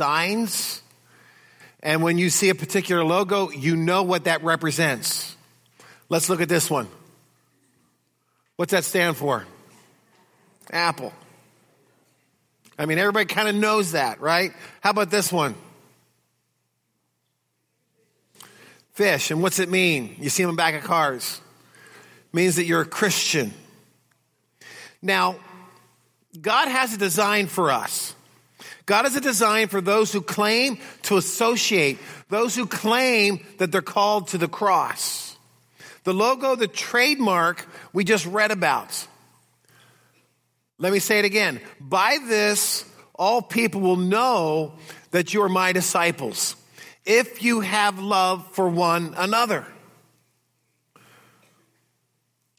designs. And when you see a particular logo, you know what that represents. Let's look at this one. What's that stand for? Apple. I mean, everybody kind of knows that, right? How about this one? Fish. And what's it mean? You see them back of cars. It means that you're a Christian. Now, God has a design for us. God has a design for those who claim to associate, those who claim that they're called to the cross. The logo, the trademark we just read about. Let me say it again. By this, all people will know that you are my disciples if you have love for one another.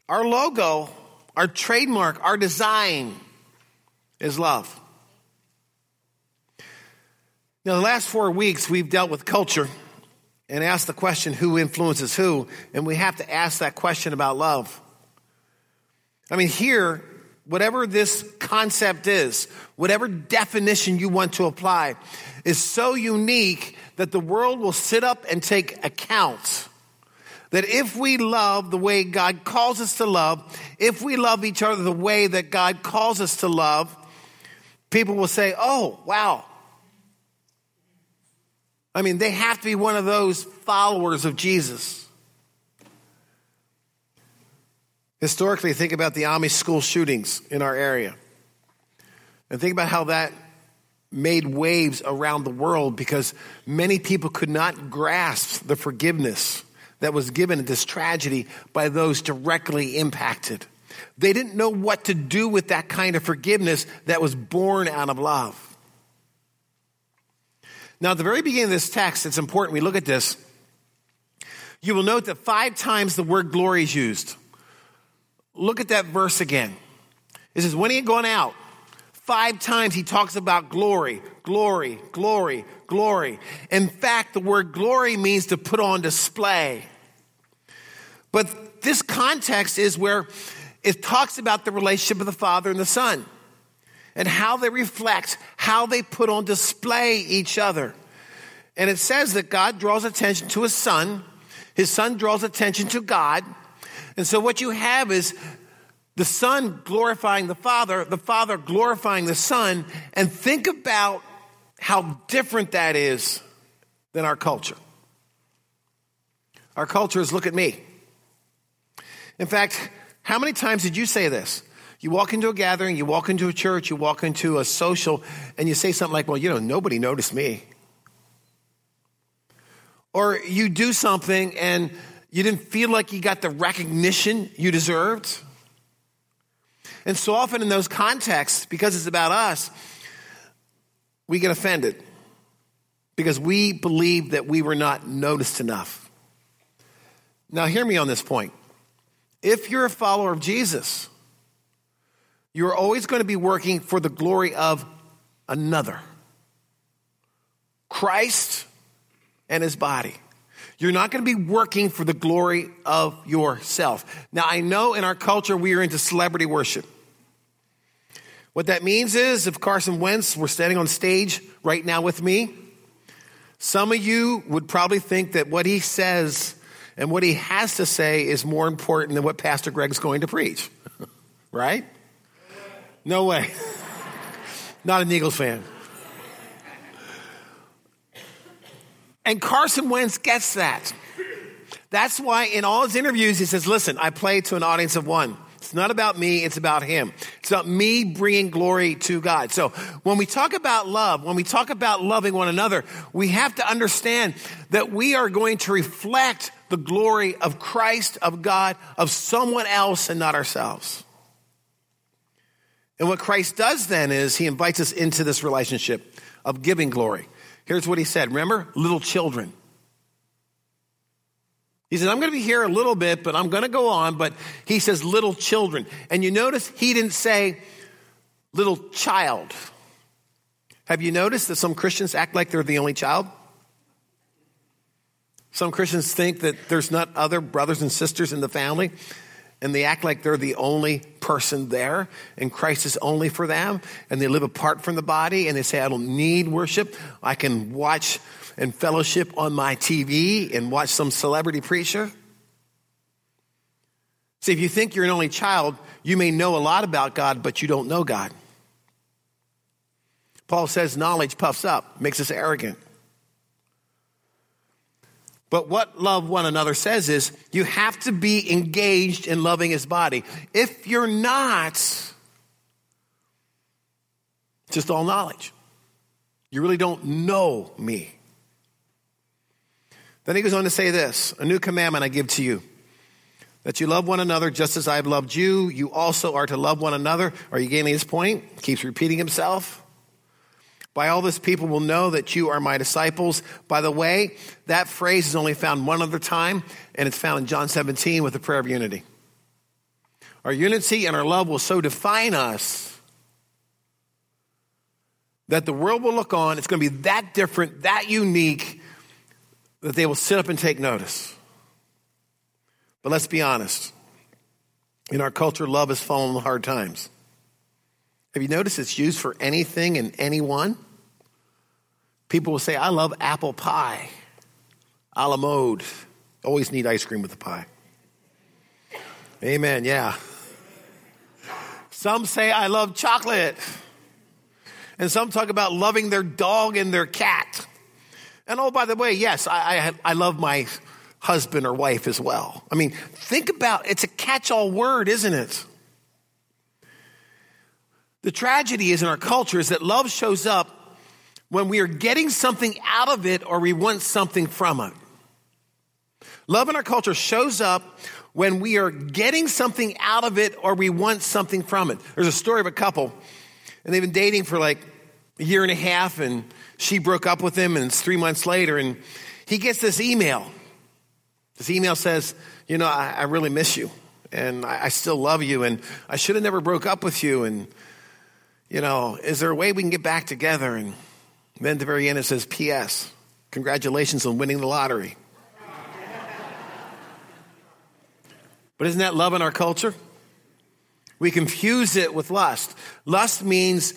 Our logo, our trademark, our design is love. Now, the last four weeks, we've dealt with culture and asked the question who influences who, and we have to ask that question about love. I mean, here, whatever this concept is, whatever definition you want to apply, is so unique that the world will sit up and take account. That if we love the way God calls us to love, if we love each other the way that God calls us to love, people will say, oh, wow, I mean, they have to be one of those followers of Jesus. Historically, think about the Amish school shootings in our area. And think about how that made waves around the world because many people could not grasp the forgiveness that was given in this tragedy by those directly impacted. They didn't know what to do with that kind of forgiveness that was born out of love. Now, at the very beginning of this text, it's important we look at this. You will note that five times the word glory is used. Look at that verse again. It says, when he had gone out, five times he talks about glory, glory, glory, glory. In fact, the word glory means to put on display. But this context is where it talks about the relationship of the Father and the Son and how they reflect, how they put on display each other. And it says that God draws attention to his son, his son draws attention to God. And so what you have is the son glorifying the father, the father glorifying the son, and think about how different that is than our culture. Our culture is look at me. In fact, how many times did you say this? You walk into a gathering, you walk into a church, you walk into a social, and you say something like, Well, you know, nobody noticed me. Or you do something and you didn't feel like you got the recognition you deserved. And so often in those contexts, because it's about us, we get offended because we believe that we were not noticed enough. Now, hear me on this point. If you're a follower of Jesus, you're always going to be working for the glory of another Christ and his body. You're not going to be working for the glory of yourself. Now, I know in our culture we are into celebrity worship. What that means is if Carson Wentz were standing on stage right now with me, some of you would probably think that what he says and what he has to say is more important than what Pastor Greg's going to preach. right? No way. Not an Eagles fan. And Carson Wentz gets that. That's why in all his interviews, he says, Listen, I play to an audience of one. It's not about me, it's about him. It's about me bringing glory to God. So when we talk about love, when we talk about loving one another, we have to understand that we are going to reflect the glory of Christ, of God, of someone else and not ourselves. And what Christ does then is he invites us into this relationship of giving glory. Here's what he said Remember, little children. He says, I'm going to be here a little bit, but I'm going to go on. But he says, little children. And you notice he didn't say little child. Have you noticed that some Christians act like they're the only child? Some Christians think that there's not other brothers and sisters in the family. And they act like they're the only person there and Christ is only for them and they live apart from the body and they say, I don't need worship. I can watch and fellowship on my TV and watch some celebrity preacher. See, if you think you're an only child, you may know a lot about God, but you don't know God. Paul says knowledge puffs up, makes us arrogant. But what love one another says is you have to be engaged in loving his body. If you're not, just all knowledge. You really don't know me. Then he goes on to say this A new commandment I give to you that you love one another just as I have loved you. You also are to love one another. Are you getting his point? Keeps repeating himself. By all this, people will know that you are my disciples. By the way, that phrase is only found one other time, and it's found in John 17 with the prayer of unity. Our unity and our love will so define us that the world will look on. It's going to be that different, that unique, that they will sit up and take notice. But let's be honest. In our culture, love has fallen on hard times. Have you noticed it's used for anything and anyone? People will say, I love apple pie, a la mode. Always need ice cream with the pie. Amen, yeah. Some say, I love chocolate. And some talk about loving their dog and their cat. And oh, by the way, yes, I, I, I love my husband or wife as well. I mean, think about it's a catch all word, isn't it? The tragedy is in our culture is that love shows up when we are getting something out of it or we want something from it. Love in our culture shows up when we are getting something out of it or we want something from it. There's a story of a couple, and they've been dating for like a year and a half, and she broke up with him, and it's three months later, and he gets this email. This email says, You know, I, I really miss you, and I, I still love you, and I should have never broke up with you, and you know, is there a way we can get back together? And then at the very end it says, P.S. Congratulations on winning the lottery. but isn't that love in our culture? We confuse it with lust. Lust means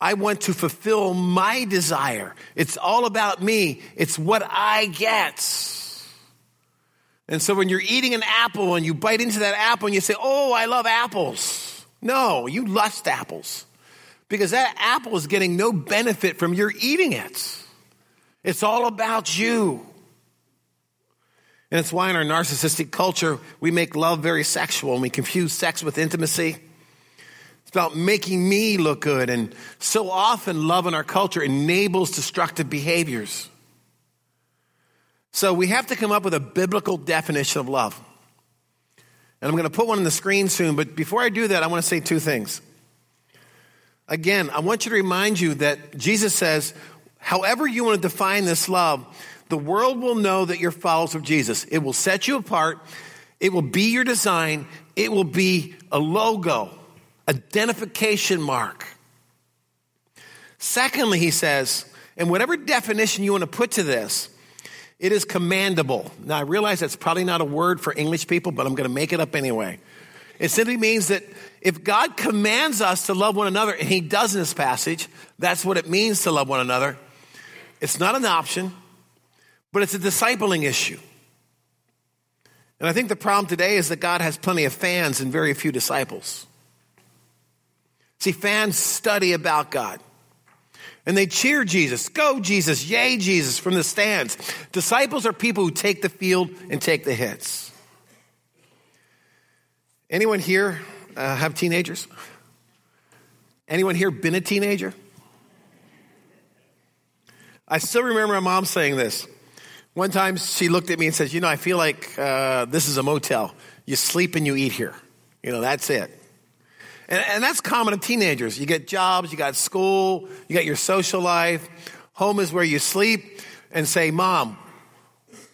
I want to fulfill my desire. It's all about me. It's what I get. And so when you're eating an apple and you bite into that apple and you say, Oh, I love apples. No, you lust apples because that apple is getting no benefit from your eating it. It's all about you. And it's why in our narcissistic culture, we make love very sexual and we confuse sex with intimacy. It's about making me look good. And so often, love in our culture enables destructive behaviors. So we have to come up with a biblical definition of love. And I'm going to put one on the screen soon, but before I do that, I want to say two things. Again, I want you to remind you that Jesus says, however you want to define this love, the world will know that you're followers of Jesus. It will set you apart. It will be your design. It will be a logo, identification mark. Secondly, he says, and whatever definition you want to put to this, it is commandable. Now, I realize that's probably not a word for English people, but I'm going to make it up anyway. It simply means that if God commands us to love one another, and He does in this passage, that's what it means to love one another. It's not an option, but it's a discipling issue. And I think the problem today is that God has plenty of fans and very few disciples. See, fans study about God. And they cheer Jesus, go Jesus, yay Jesus from the stands. Disciples are people who take the field and take the hits. Anyone here uh, have teenagers? Anyone here been a teenager? I still remember my mom saying this. One time she looked at me and says, You know, I feel like uh, this is a motel. You sleep and you eat here. You know, that's it. And, and that's common to teenagers. You get jobs, you got school, you got your social life. Home is where you sleep and say, Mom,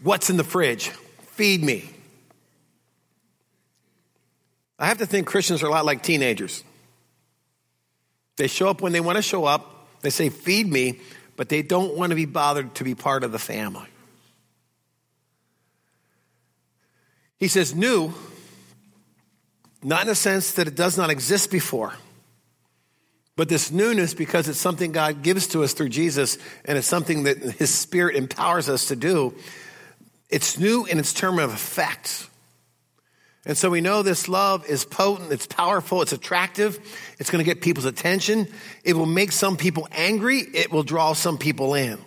what's in the fridge? Feed me. I have to think Christians are a lot like teenagers. They show up when they want to show up. They say, feed me, but they don't want to be bothered to be part of the family. He says, new. Not in the sense that it does not exist before, but this newness because it's something God gives to us through Jesus and it's something that His Spirit empowers us to do. It's new in its term of effect. And so we know this love is potent, it's powerful, it's attractive, it's going to get people's attention. It will make some people angry, it will draw some people in.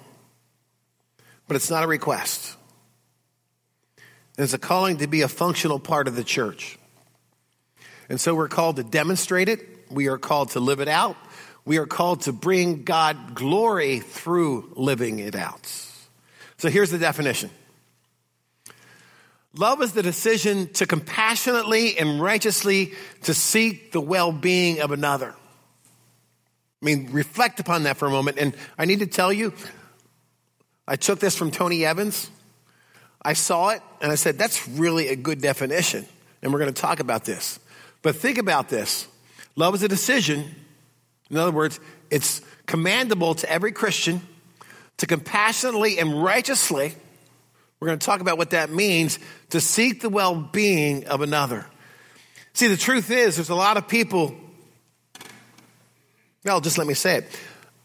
But it's not a request. It's a calling to be a functional part of the church. And so we're called to demonstrate it, we are called to live it out, we are called to bring God glory through living it out. So here's the definition. Love is the decision to compassionately and righteously to seek the well-being of another. I mean, reflect upon that for a moment. And I need to tell you, I took this from Tony Evans. I saw it and I said, that's really a good definition. And we're going to talk about this. But think about this. Love is a decision. In other words, it's commandable to every Christian to compassionately and righteously we're going to talk about what that means to seek the well being of another. See, the truth is, there's a lot of people, well, just let me say it.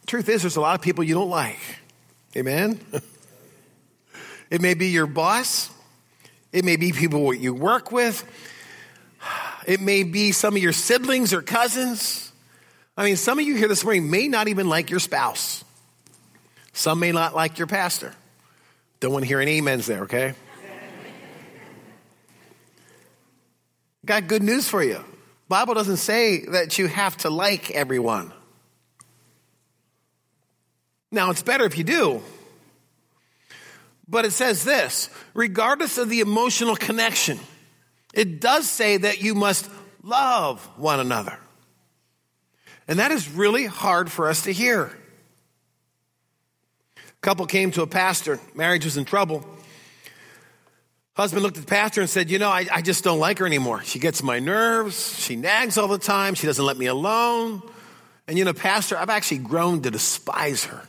Truth is, there's a lot of people you don't like. Amen? it may be your boss, it may be people you work with, it may be some of your siblings or cousins. I mean, some of you here this morning may not even like your spouse. Some may not like your pastor. Don't want to hear any amens there, okay? Got good news for you. Bible doesn't say that you have to like everyone. Now, it's better if you do. But it says this regardless of the emotional connection, it does say that you must love one another. And that is really hard for us to hear couple came to a pastor, marriage was in trouble. Husband looked at the pastor and said, You know, I, I just don't like her anymore. She gets my nerves. She nags all the time. She doesn't let me alone. And, you know, Pastor, I've actually grown to despise her.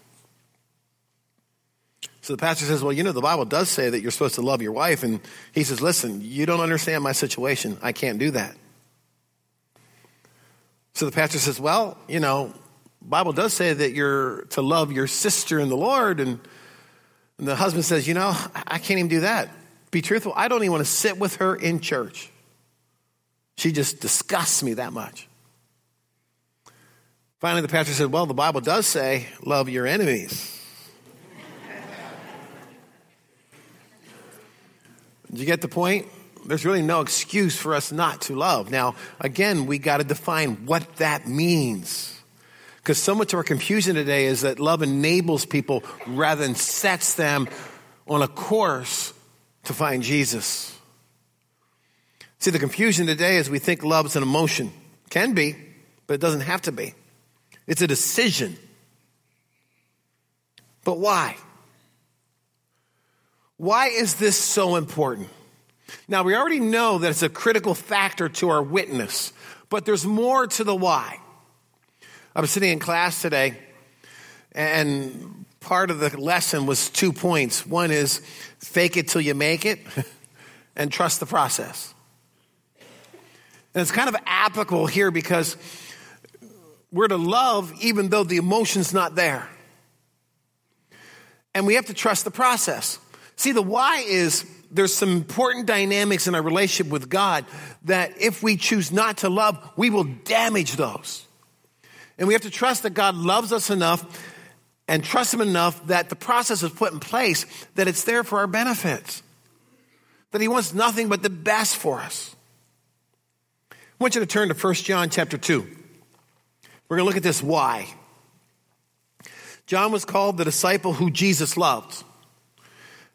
So the pastor says, Well, you know, the Bible does say that you're supposed to love your wife. And he says, Listen, you don't understand my situation. I can't do that. So the pastor says, Well, you know, Bible does say that you're to love your sister in the Lord. And, and the husband says, You know, I can't even do that. Be truthful, I don't even want to sit with her in church. She just disgusts me that much. Finally, the pastor said, Well, the Bible does say, love your enemies. Did you get the point? There's really no excuse for us not to love. Now, again, we got to define what that means. Because so much of our confusion today is that love enables people rather than sets them on a course to find Jesus. See, the confusion today is we think love is an emotion. Can be, but it doesn't have to be. It's a decision. But why? Why is this so important? Now, we already know that it's a critical factor to our witness, but there's more to the why. I was sitting in class today, and part of the lesson was two points. One is fake it till you make it, and trust the process. And it's kind of applicable here because we're to love even though the emotion's not there. And we have to trust the process. See, the why is there's some important dynamics in our relationship with God that if we choose not to love, we will damage those. And we have to trust that God loves us enough and trust Him enough that the process is put in place, that it's there for our benefits, that He wants nothing but the best for us. I want you to turn to 1 John chapter 2. We're going to look at this why. John was called the disciple who Jesus loved.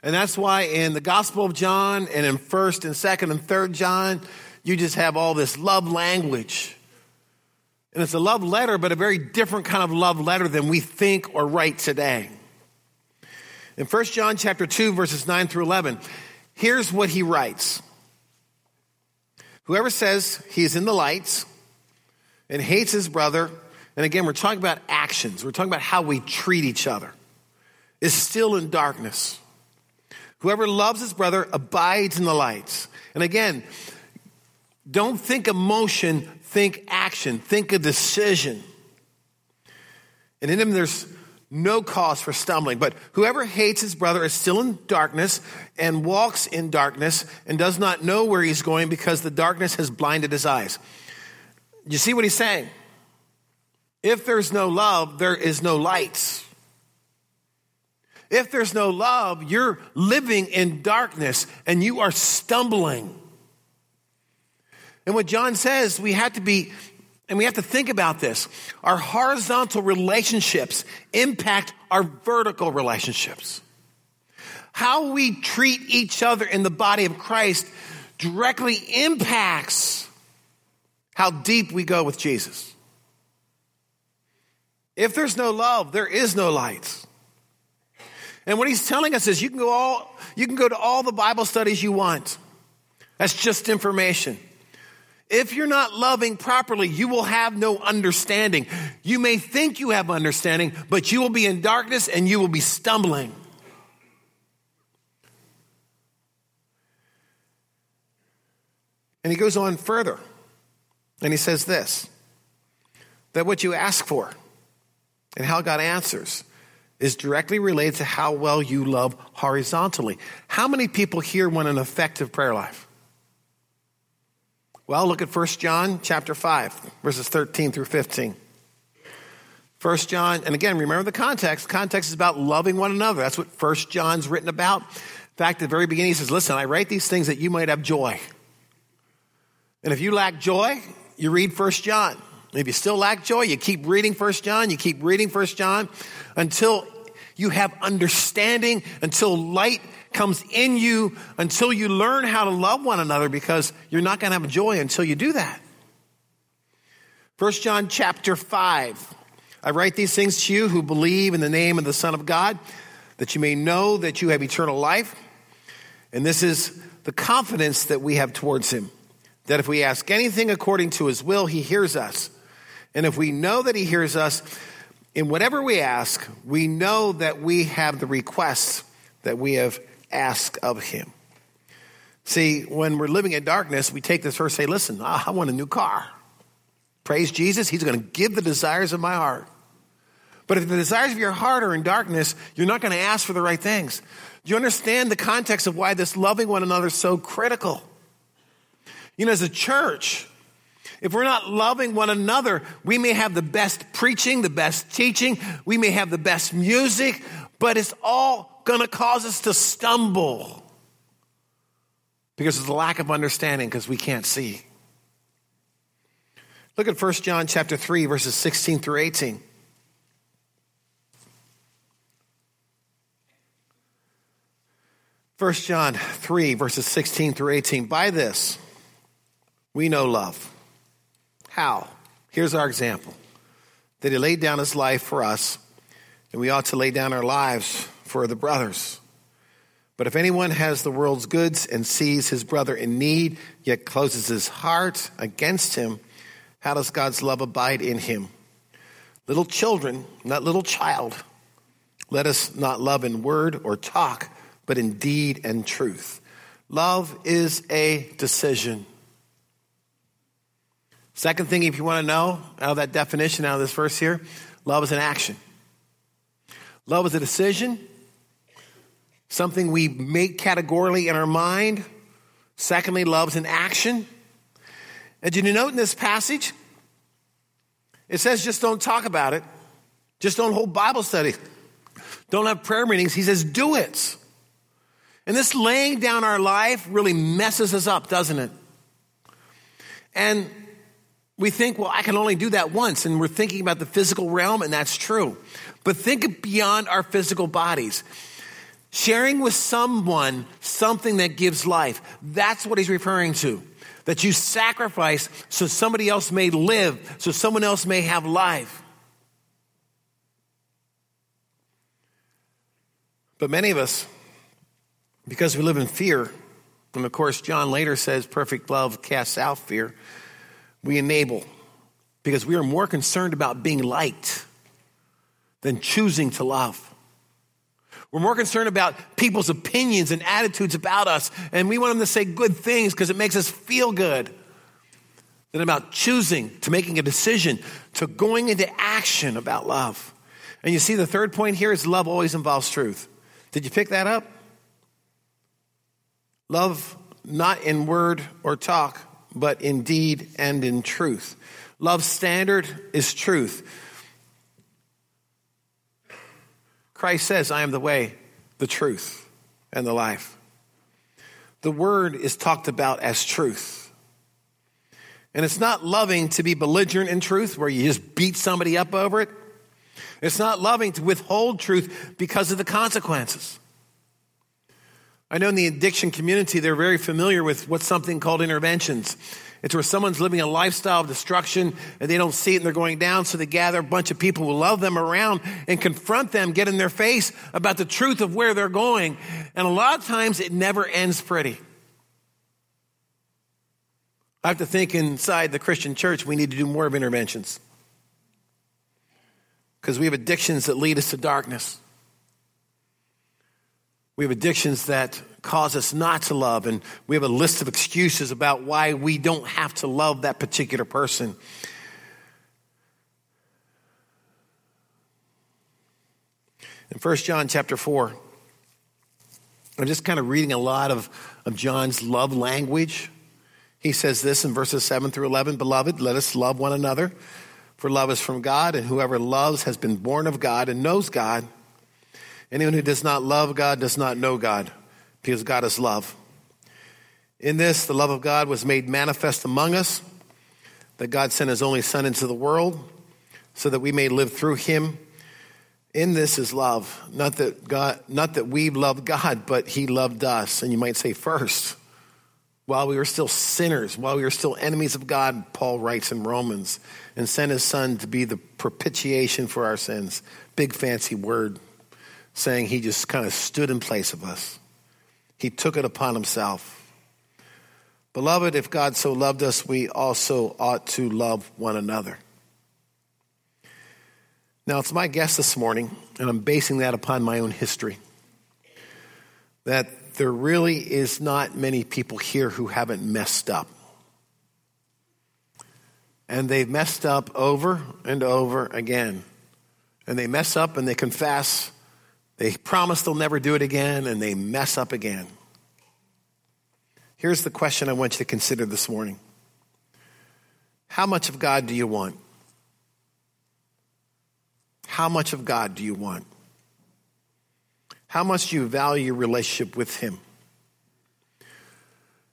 And that's why in the Gospel of John and in 1st and 2nd and 3rd John, you just have all this love language and it's a love letter, but a very different kind of love letter than we think or write today. In 1 John chapter 2, verses 9 through 11, here's what he writes. Whoever says he is in the lights and hates his brother, and again, we're talking about actions, we're talking about how we treat each other, is still in darkness. Whoever loves his brother abides in the lights. And again, Don't think emotion, think action, think a decision. And in him, there's no cause for stumbling. But whoever hates his brother is still in darkness and walks in darkness and does not know where he's going because the darkness has blinded his eyes. You see what he's saying? If there's no love, there is no light. If there's no love, you're living in darkness and you are stumbling. And what John says, we have to be and we have to think about this. Our horizontal relationships impact our vertical relationships. How we treat each other in the body of Christ directly impacts how deep we go with Jesus. If there's no love, there is no light. And what he's telling us is you can go all you can go to all the Bible studies you want. That's just information. If you're not loving properly, you will have no understanding. You may think you have understanding, but you will be in darkness and you will be stumbling. And he goes on further and he says this that what you ask for and how God answers is directly related to how well you love horizontally. How many people here want an effective prayer life? Well, look at 1 John chapter 5, verses 13 through 15. 1 John, and again, remember the context. Context is about loving one another. That's what 1 John's written about. In fact, at the very beginning, he says, Listen, I write these things that you might have joy. And if you lack joy, you read 1 John. If you still lack joy, you keep reading 1 John, you keep reading 1 John until you have understanding, until light comes in you until you learn how to love one another because you're not going to have joy until you do that. First John chapter 5. I write these things to you who believe in the name of the Son of God, that you may know that you have eternal life. And this is the confidence that we have towards him, that if we ask anything according to his will, he hears us. And if we know that he hears us, in whatever we ask, we know that we have the requests that we have ask of him. See, when we're living in darkness, we take this verse say, listen, I want a new car. Praise Jesus, he's going to give the desires of my heart. But if the desires of your heart are in darkness, you're not going to ask for the right things. Do you understand the context of why this loving one another is so critical? You know, as a church, if we're not loving one another, we may have the best preaching, the best teaching, we may have the best music, but it's all going to cause us to stumble because of the lack of understanding because we can't see. Look at 1 John chapter 3 verses 16 through 18. First John 3 verses 16 through 18. By this we know love. How? Here's our example. That he laid down his life for us, and we ought to lay down our lives for the brothers. But if anyone has the world's goods and sees his brother in need, yet closes his heart against him, how does God's love abide in him? Little children, not little child, let us not love in word or talk, but in deed and truth. Love is a decision. Second thing, if you want to know out of that definition, out of this verse here, love is an action. Love is a decision something we make categorically in our mind. Secondly, love's an action. And did you note in this passage? It says just don't talk about it. Just don't hold Bible study. Don't have prayer meetings. He says do it. And this laying down our life really messes us up, doesn't it? And we think, well, I can only do that once. And we're thinking about the physical realm, and that's true. But think beyond our physical bodies. Sharing with someone something that gives life. That's what he's referring to. That you sacrifice so somebody else may live, so someone else may have life. But many of us, because we live in fear, and of course, John later says perfect love casts out fear, we enable because we are more concerned about being liked than choosing to love. We're more concerned about people's opinions and attitudes about us, and we want them to say good things because it makes us feel good. than about choosing, to making a decision, to going into action about love. And you see, the third point here is love always involves truth. Did you pick that up? Love not in word or talk, but in deed and in truth. Love's standard is truth. Christ says, I am the way, the truth, and the life. The word is talked about as truth. And it's not loving to be belligerent in truth, where you just beat somebody up over it. It's not loving to withhold truth because of the consequences. I know in the addiction community, they're very familiar with what's something called interventions. It's where someone's living a lifestyle of destruction and they don't see it and they're going down, so they gather a bunch of people who love them around and confront them, get in their face about the truth of where they're going. And a lot of times it never ends pretty. I have to think inside the Christian church, we need to do more of interventions because we have addictions that lead us to darkness. We have addictions that cause us not to love, and we have a list of excuses about why we don't have to love that particular person. In 1 John chapter 4, I'm just kind of reading a lot of, of John's love language. He says this in verses 7 through 11 Beloved, let us love one another, for love is from God, and whoever loves has been born of God and knows God. Anyone who does not love God does not know God, because God is love. In this, the love of God was made manifest among us, that God sent his only Son into the world, so that we may live through him. In this is love, not that God, not that we loved God, but He loved us. And you might say first, while we were still sinners, while we were still enemies of God, Paul writes in Romans, and sent His Son to be the propitiation for our sins. Big fancy word saying he just kind of stood in place of us. He took it upon himself. Beloved, if God so loved us, we also ought to love one another. Now, it's my guess this morning, and I'm basing that upon my own history, that there really is not many people here who haven't messed up. And they've messed up over and over again. And they mess up and they confess they promise they'll never do it again and they mess up again. Here's the question I want you to consider this morning How much of God do you want? How much of God do you want? How much do you value your relationship with Him?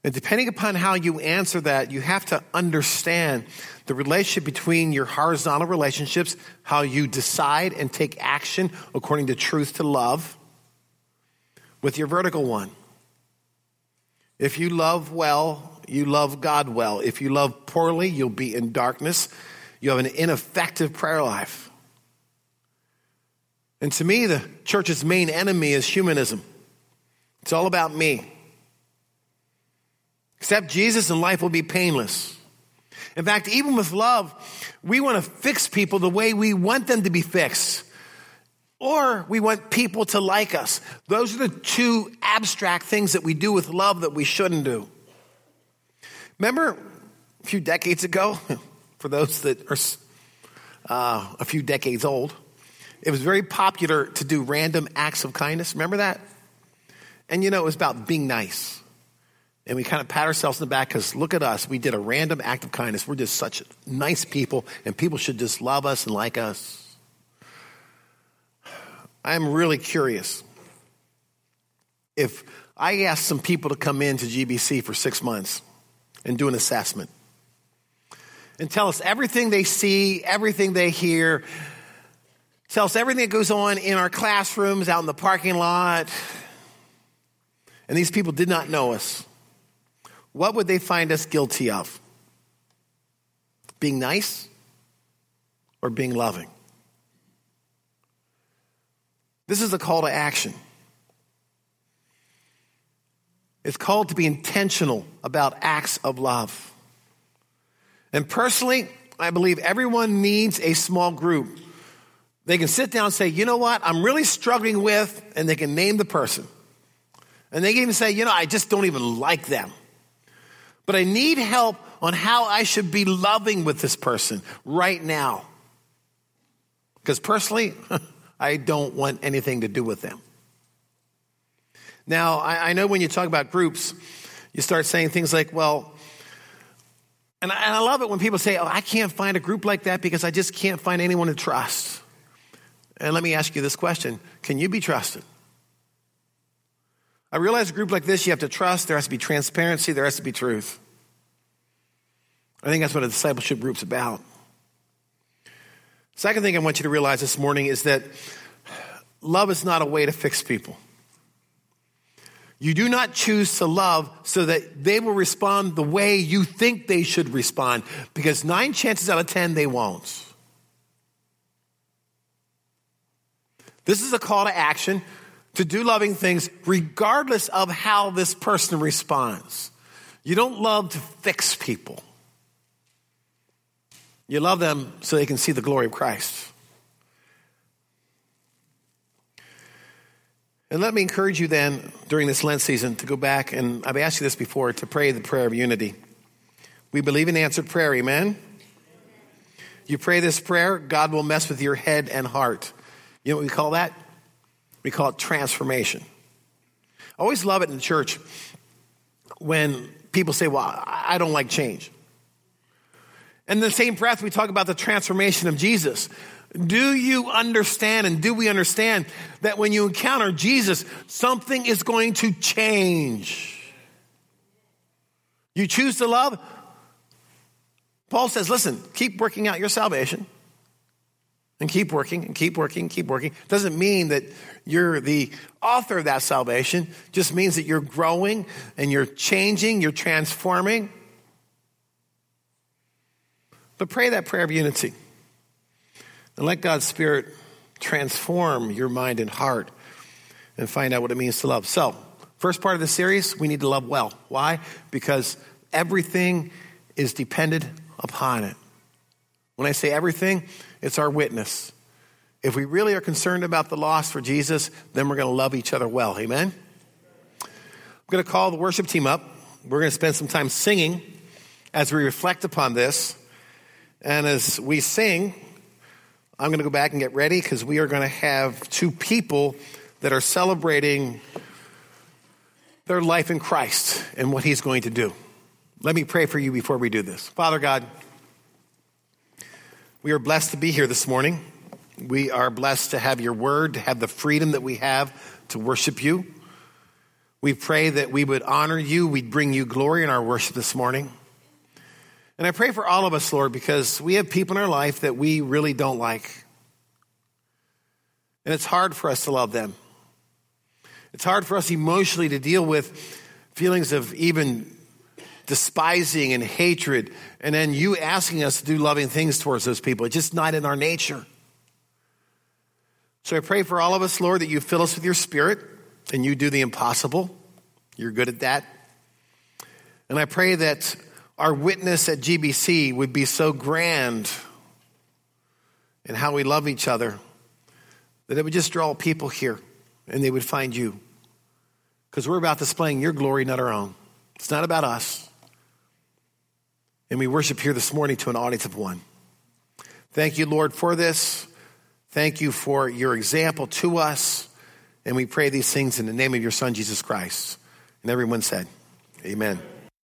And depending upon how you answer that, you have to understand the relationship between your horizontal relationships, how you decide and take action according to truth to love, with your vertical one. If you love well, you love God well. If you love poorly, you'll be in darkness. You have an ineffective prayer life. And to me, the church's main enemy is humanism. It's all about me. Accept Jesus and life will be painless. In fact, even with love, we want to fix people the way we want them to be fixed. Or we want people to like us. Those are the two abstract things that we do with love that we shouldn't do. Remember a few decades ago, for those that are uh, a few decades old, it was very popular to do random acts of kindness. Remember that? And you know, it was about being nice. And we kind of pat ourselves in the back because look at us. We did a random act of kindness. We're just such nice people, and people should just love us and like us. I'm really curious. If I asked some people to come into GBC for six months and do an assessment and tell us everything they see, everything they hear, tell us everything that goes on in our classrooms, out in the parking lot, and these people did not know us what would they find us guilty of? Being nice or being loving? This is a call to action. It's called to be intentional about acts of love. And personally, I believe everyone needs a small group. They can sit down and say, you know what, I'm really struggling with, and they can name the person. And they can even say, you know, I just don't even like them but I need help on how I should be loving with this person right now. Because personally, I don't want anything to do with them. Now, I, know when you talk about groups, you start saying things like, well, and I, and I love it when people say, oh, I can't find a group like that because I just can't find anyone to trust. And let me ask you this question Can you be trusted? I realize a group like this, you have to trust, there has to be transparency, there has to be truth. I think that's what a discipleship group's about. Second thing I want you to realize this morning is that love is not a way to fix people. You do not choose to love so that they will respond the way you think they should respond, because nine chances out of ten, they won't. This is a call to action to do loving things regardless of how this person responds. You don't love to fix people. You love them so they can see the glory of Christ. And let me encourage you then during this Lent season to go back, and I've asked you this before, to pray the prayer of unity. We believe in answered prayer, amen? You pray this prayer, God will mess with your head and heart. You know what we call that? We call it transformation. I always love it in church when people say, Well, I don't like change. In the same breath, we talk about the transformation of Jesus. Do you understand and do we understand that when you encounter Jesus, something is going to change? You choose to love? Paul says, listen, keep working out your salvation and keep working and keep working, and keep working. Doesn't mean that you're the author of that salvation, just means that you're growing and you're changing, you're transforming. But pray that prayer of unity and let God's Spirit transform your mind and heart and find out what it means to love. So, first part of the series, we need to love well. Why? Because everything is dependent upon it. When I say everything, it's our witness. If we really are concerned about the loss for Jesus, then we're going to love each other well. Amen? I'm going to call the worship team up. We're going to spend some time singing as we reflect upon this. And as we sing, I'm going to go back and get ready because we are going to have two people that are celebrating their life in Christ and what He's going to do. Let me pray for you before we do this. Father God, we are blessed to be here this morning. We are blessed to have your word, to have the freedom that we have to worship you. We pray that we would honor you, we'd bring you glory in our worship this morning. And I pray for all of us, Lord, because we have people in our life that we really don't like. And it's hard for us to love them. It's hard for us emotionally to deal with feelings of even despising and hatred, and then you asking us to do loving things towards those people. It's just not in our nature. So I pray for all of us, Lord, that you fill us with your spirit and you do the impossible. You're good at that. And I pray that our witness at GBC would be so grand in how we love each other that it would just draw people here and they would find you. Because we're about displaying your glory, not our own. It's not about us. And we worship here this morning to an audience of one. Thank you, Lord, for this. Thank you for your example to us. And we pray these things in the name of your Son, Jesus Christ. And everyone said, Amen.